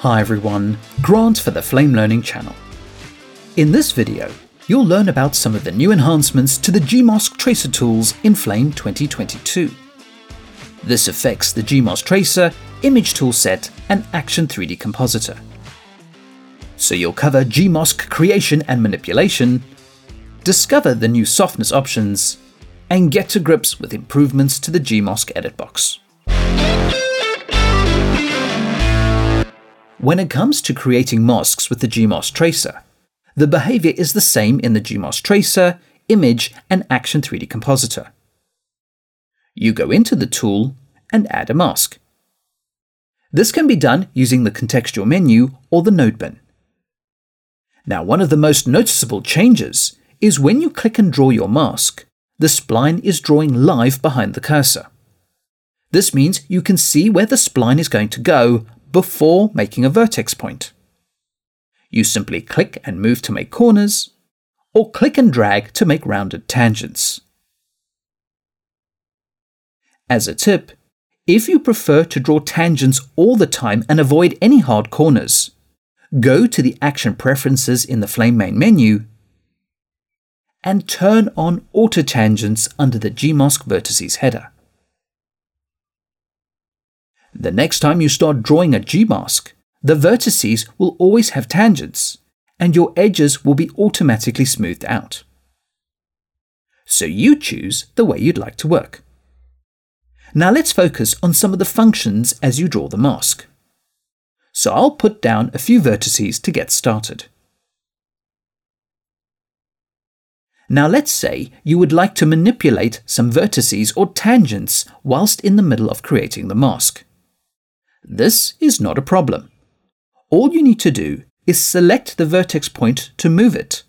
Hi everyone, Grant for the Flame Learning channel. In this video, you'll learn about some of the new enhancements to the Gmask Tracer tools in Flame 2022. This affects the Gmask Tracer, Image Toolset, and Action 3D Compositor. So you'll cover Gmask creation and manipulation, discover the new softness options, and get to grips with improvements to the Gmask edit box. When it comes to creating masks with the Gmask Tracer, the behavior is the same in the Gmask Tracer, Image, and Action 3D Compositor. You go into the tool and add a mask. This can be done using the contextual menu or the node bin. Now, one of the most noticeable changes is when you click and draw your mask, the spline is drawing live behind the cursor. This means you can see where the spline is going to go before making a vertex point. You simply click and move to make corners, or click and drag to make rounded tangents. As a tip, if you prefer to draw tangents all the time and avoid any hard corners, go to the Action Preferences in the Flame main menu and turn on Auto Tangents under the Gmask Vertices header. The next time you start drawing a G-mask, the vertices will always have tangents, and your edges will be automatically smoothed out. So you choose the way you'd like to work. Now let's focus on some of the functions as you draw the mask. So I'll put down a few vertices to get started. Now let's say you would like to manipulate some vertices or tangents whilst in the middle of creating the mask. This is not a problem. All you need to do is select the vertex point to move it,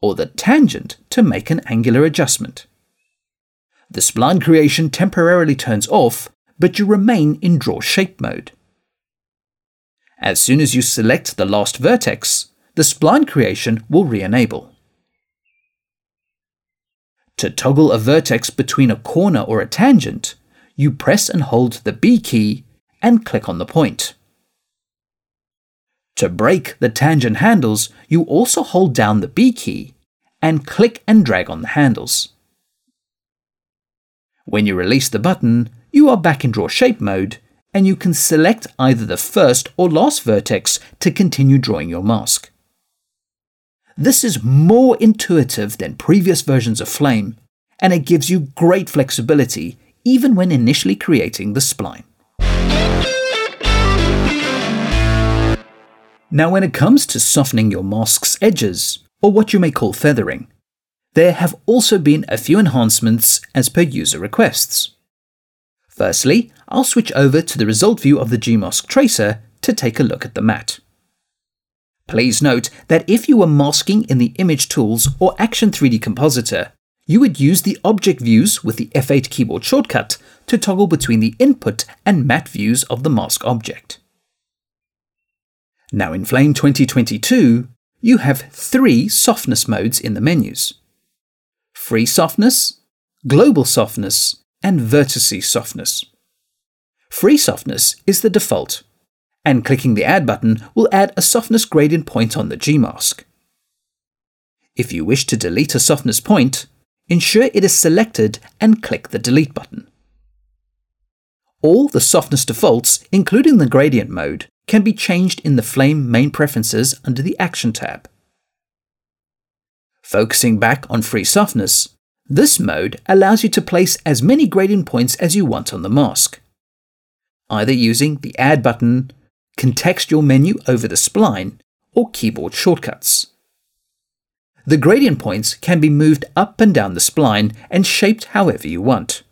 or the tangent to make an angular adjustment. The spline creation temporarily turns off, but you remain in draw shape mode. As soon as you select the last vertex, the spline creation will re-enable. To toggle a vertex between a corner or a tangent, you press and hold the B key and click on the point. To break the tangent handles, you also hold down the B key and click and drag on the handles. When you release the button, you are back in draw shape mode and you can select either the first or last vertex to continue drawing your mask. This is more intuitive than previous versions of Flame, and it gives you great flexibility even when initially creating the spline. Now, when it comes to softening your mask's edges, or what you may call feathering, there have also been a few enhancements as per user requests. Firstly, I'll switch over to the result view of the Gmask tracer to take a look at the matte. Please note that if you were masking in the Image Tools or Action 3D Compositor, you would use the object views with the F8 keyboard shortcut to toggle between the input and matte views of the mask object. Now in Flame 2022, you have three softness modes in the menus. Free softness, global softness, and vertices softness. Free softness is the default, and clicking the Add button will add a softness gradient point on the Gmask. If you wish to delete a softness point, ensure it is selected and click the Delete button. All the softness defaults, including the gradient mode, can be changed in the Flame main preferences under the Action tab. Focusing back on free softness, this mode allows you to place as many gradient points as you want on the mask, either using the Add button, contextual menu over the spline, or keyboard shortcuts. The gradient points can be moved up and down the spline and shaped however you want.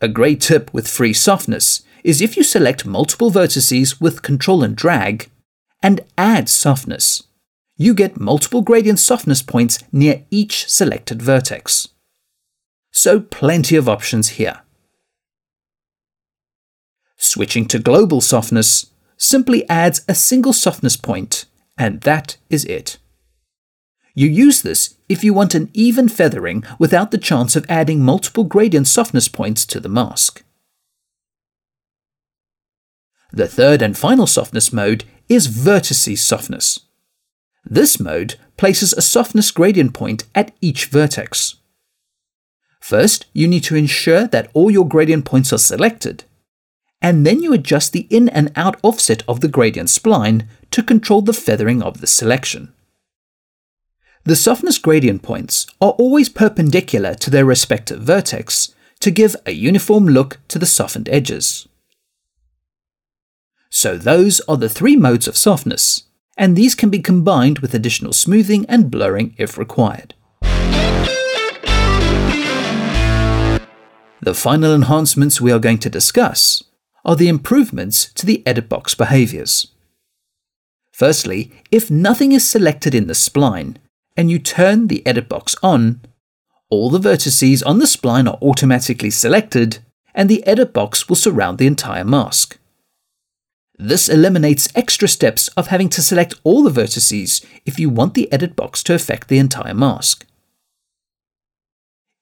A great tip with free softness is if you select multiple vertices with Control and Drag and add softness, you get multiple gradient softness points near each selected vertex. So plenty of options here. Switching to global softness simply adds a single softness point, and that is it. You use this if you want an even feathering without the chance of adding multiple gradient softness points to the mask. The third and final softness mode is vertices softness. This mode places a softness gradient point at each vertex. First, you need to ensure that all your gradient points are selected, and then you adjust the in and out offset of the gradient spline to control the feathering of the selection. The softness gradient points are always perpendicular to their respective vertex to give a uniform look to the softened edges. So those are the three modes of softness, and these can be combined with additional smoothing and blurring if required. The final enhancements we are going to discuss are the improvements to the edit box behaviors. Firstly, if nothing is selected in the spline and you turn the edit box on, all the vertices on the spline are automatically selected and the edit box will surround the entire mask. This eliminates extra steps of having to select all the vertices if you want the edit box to affect the entire mask.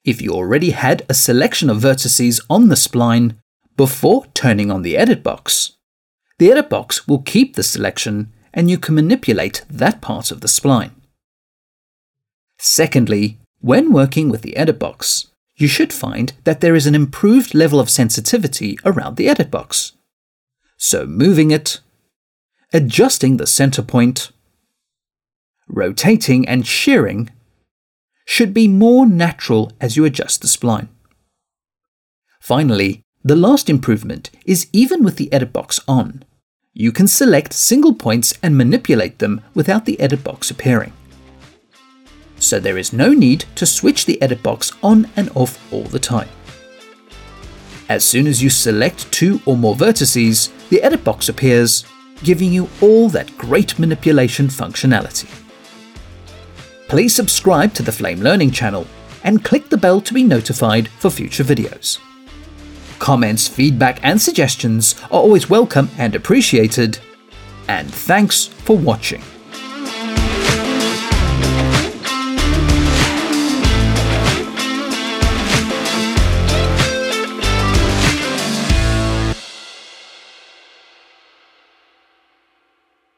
If you already had a selection of vertices on the spline before turning on the edit box, the edit box will keep the selection and you can manipulate that part of the spline. Secondly, when working with the edit box, you should find that there is an improved level of sensitivity around the edit box. So moving it, adjusting the center point, rotating and shearing should be more natural as you adjust the spline. Finally, the last improvement is even with the edit box on, you can select single points and manipulate them without the edit box appearing. So there is no need to switch the edit box on and off all the time. As soon as you select two or more vertices, the edit box appears, giving you all that great manipulation functionality. Please subscribe to the Flame Learning channel and click the bell to be notified for future videos. Comments, feedback, and suggestions are always welcome and appreciated. And thanks for watching.